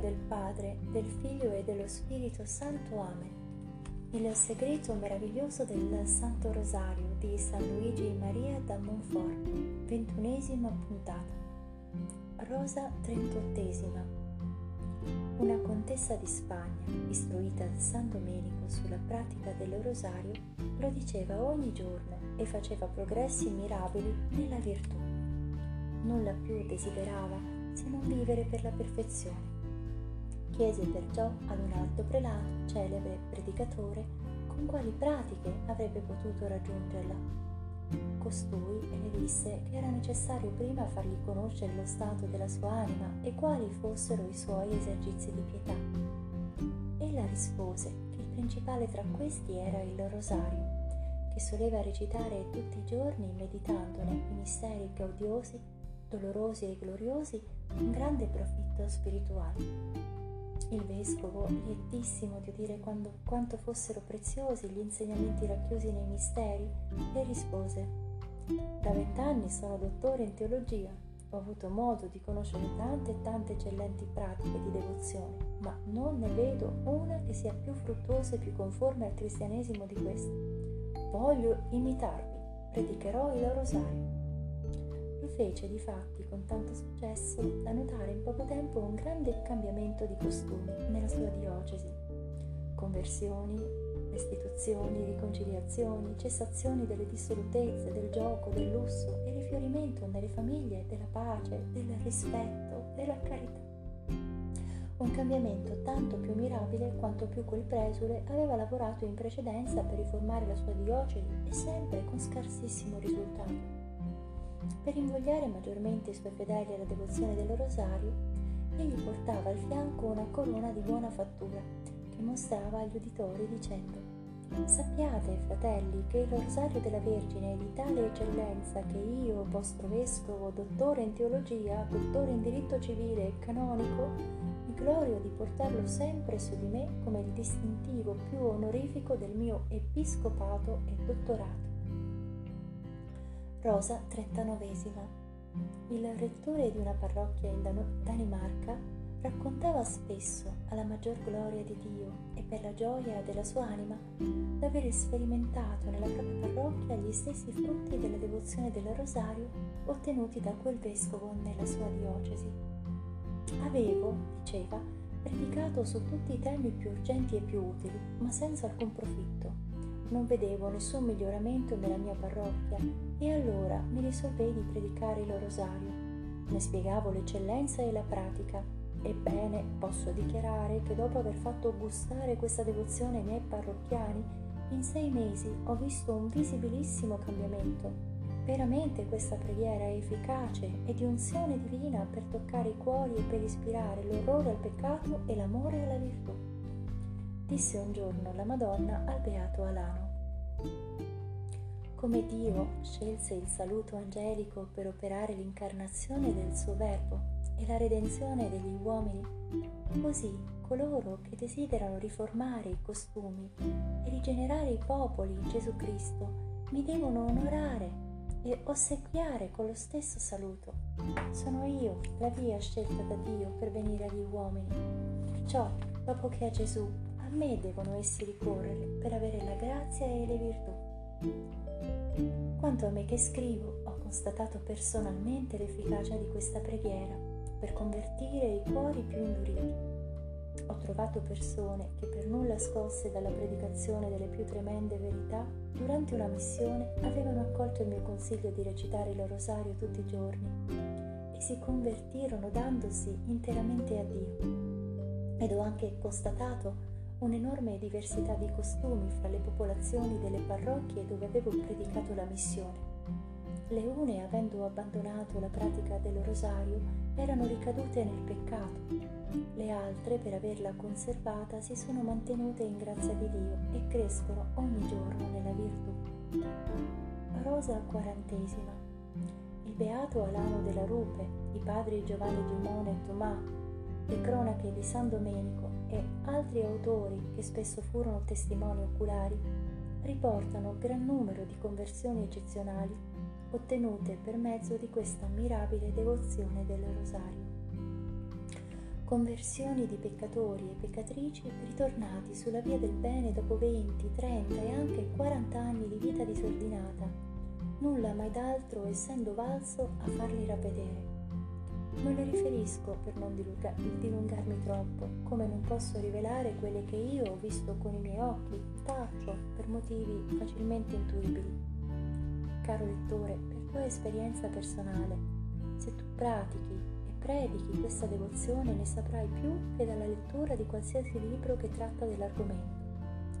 del Padre, del Figlio e dello Spirito Santo. Amen. Il segreto meraviglioso del Santo Rosario di San Luigi Maria da Montfort, ventunesima puntata. Rosa trentottesima. Una contessa di Spagna, istruita da San Domenico sulla pratica del rosario, lo diceva ogni giorno e faceva progressi mirabili nella virtù. Nulla più desiderava se non vivere per la perfezione. Chiese perciò ad un alto prelato, celebre predicatore, con quali pratiche avrebbe potuto raggiungerla. Costui le disse che era necessario prima fargli conoscere lo stato della sua anima e quali fossero i suoi esercizi di pietà. Ella rispose che il principale tra questi era il rosario, che soleva recitare tutti i giorni meditandone i misteri gaudiosi dolorosi e gloriosi, un grande profitto spirituale. Il vescovo, lietissimo di udire quando, quanto fossero preziosi gli insegnamenti racchiusi nei misteri, le rispose Da vent'anni sono dottore in teologia, ho avuto modo di conoscere tante e tante eccellenti pratiche di devozione, ma non ne vedo una che sia più fruttuosa e più conforme al cristianesimo di questa. Voglio imitarvi, predicherò il rosario fece di fatti con tanto successo da notare in poco tempo un grande cambiamento di costumi nella sua diocesi. Conversioni, restituzioni, riconciliazioni, cessazioni delle dissolutezze, del gioco, del lusso e rifiorimento nelle famiglie della pace, del rispetto, della carità. Un cambiamento tanto più mirabile quanto più quel presule aveva lavorato in precedenza per riformare la sua diocesi e sempre con scarsissimo risultato. Per invogliare maggiormente i suoi fedeli alla devozione del rosario, egli portava al fianco una corona di buona fattura che mostrava agli uditori dicendo Sappiate, fratelli, che il rosario della Vergine è di tale eccellenza che io, vostro vescovo, dottore in teologia, dottore in diritto civile e canonico, mi glorio di portarlo sempre su di me come il distintivo più onorifico del mio episcopato e dottorato. Rosa 39. Il rettore di una parrocchia in Dan- Danimarca raccontava spesso alla maggior gloria di Dio e per la gioia della sua anima d'avere sperimentato nella propria parrocchia gli stessi frutti della devozione del rosario ottenuti da quel vescovo nella sua diocesi. Avevo, diceva, predicato su tutti i temi più urgenti e più utili, ma senza alcun profitto non vedevo nessun miglioramento nella mia parrocchia e allora mi risolvei di predicare il rosario. Ne spiegavo l'eccellenza e la pratica. Ebbene, posso dichiarare che dopo aver fatto gustare questa devozione ai miei parrocchiani, in sei mesi ho visto un visibilissimo cambiamento. Veramente questa preghiera è efficace e di unzione divina per toccare i cuori e per ispirare l'orrore al peccato e l'amore alla virtù disse un giorno la Madonna al beato Alano. Come Dio scelse il saluto angelico per operare l'incarnazione del suo Verbo e la redenzione degli uomini, così coloro che desiderano riformare i costumi e rigenerare i popoli in Gesù Cristo mi devono onorare e ossequiare con lo stesso saluto. Sono io la via scelta da Dio per venire agli uomini. Perciò, dopo che a Gesù me devono essi ricorrere per avere la grazia e le virtù. Quanto a me che scrivo, ho constatato personalmente l'efficacia di questa preghiera per convertire i cuori più induriti. Ho trovato persone che per nulla scosse dalla predicazione delle più tremende verità, durante una missione avevano accolto il mio consiglio di recitare il rosario tutti i giorni e si convertirono dandosi interamente a Dio. Ed ho anche constatato un'enorme diversità di costumi fra le popolazioni delle parrocchie dove avevo predicato la missione. Le une, avendo abbandonato la pratica del rosario, erano ricadute nel peccato, le altre, per averla conservata, si sono mantenute in grazia di Dio e crescono ogni giorno nella virtù. Rosa quarantesima. Il beato Alano della Rupe, i padri Giovanni Dumone e Tomà, le cronache di San Domenico e altri autori che spesso furono testimoni oculari riportano gran numero di conversioni eccezionali ottenute per mezzo di questa mirabile devozione del rosario. conversioni di peccatori e peccatrici ritornati sulla via del bene dopo 20, 30 e anche 40 anni di vita disordinata, nulla mai d'altro essendo valso a farli ravvedere. Non le riferisco per non dilunga- dilungarmi troppo, come non posso rivelare quelle che io ho visto con i miei occhi, taccio, per motivi facilmente intuibili. Caro lettore, per tua esperienza personale, se tu pratichi predichi questa devozione ne saprai più che dalla lettura di qualsiasi libro che tratta dell'argomento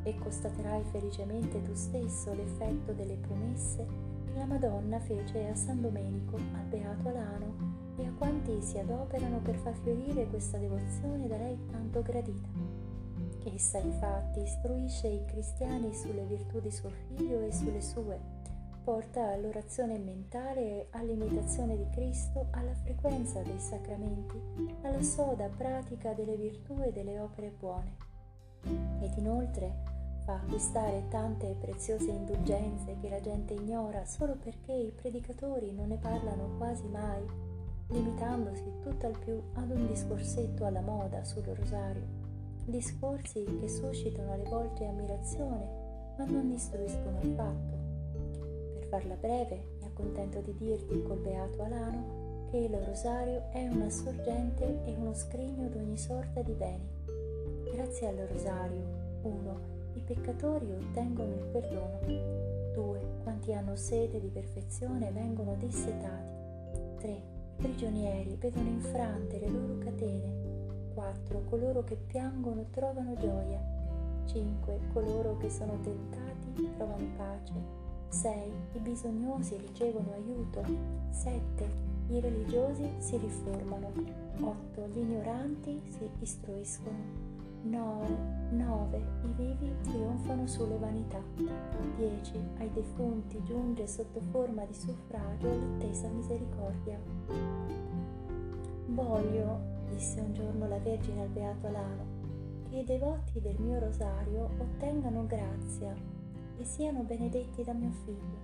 e constaterai felicemente tu stesso l'effetto delle promesse la Madonna fece a San Domenico, al Beato Alano e a quanti si adoperano per far fiorire questa devozione da lei tanto gradita. Essa infatti istruisce i cristiani sulle virtù di suo figlio e sulle sue, porta all'orazione mentale, all'imitazione di Cristo, alla frequenza dei sacramenti, alla soda pratica delle virtù e delle opere buone. Ed inoltre fa acquistare tante preziose indulgenze che la gente ignora solo perché i predicatori non ne parlano quasi mai, limitandosi tutt'al più ad un discorsetto alla moda sul rosario. Discorsi che suscitano alle volte ammirazione, ma non istruiscono affatto farla breve, mi accontento di dirti col beato Alano che il rosario è una sorgente e uno scrigno d'ogni sorta di beni. Grazie al rosario, 1. I peccatori ottengono il perdono. 2. Quanti hanno sede di perfezione vengono dissetati. 3. I prigionieri vedono infrante le loro catene. 4. Coloro che piangono trovano gioia. 5. Coloro che sono tentati trovano pace. 6. I bisognosi ricevono aiuto. 7. I religiosi si riformano. 8. Gli ignoranti si istruiscono. 9. 9. I vivi trionfano sulle vanità. 10. Ai defunti giunge sotto forma di suffragio l'attesa misericordia. Voglio, disse un giorno la Vergine al Beato Alano, che i devoti del mio rosario ottengano grazia e siano benedetti da mio figlio,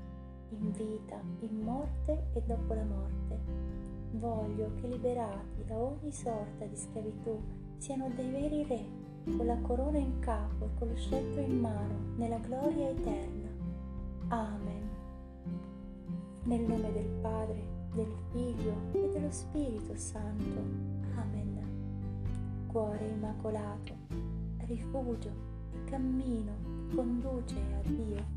in vita, in morte e dopo la morte. Voglio che liberati da ogni sorta di schiavitù siano dei veri re, con la corona in capo e con lo scettro in mano, nella gloria eterna. Amen. Nel nome del Padre, del Figlio e dello Spirito Santo. Amen. Cuore immacolato, rifugio e cammino che conduce a Dio.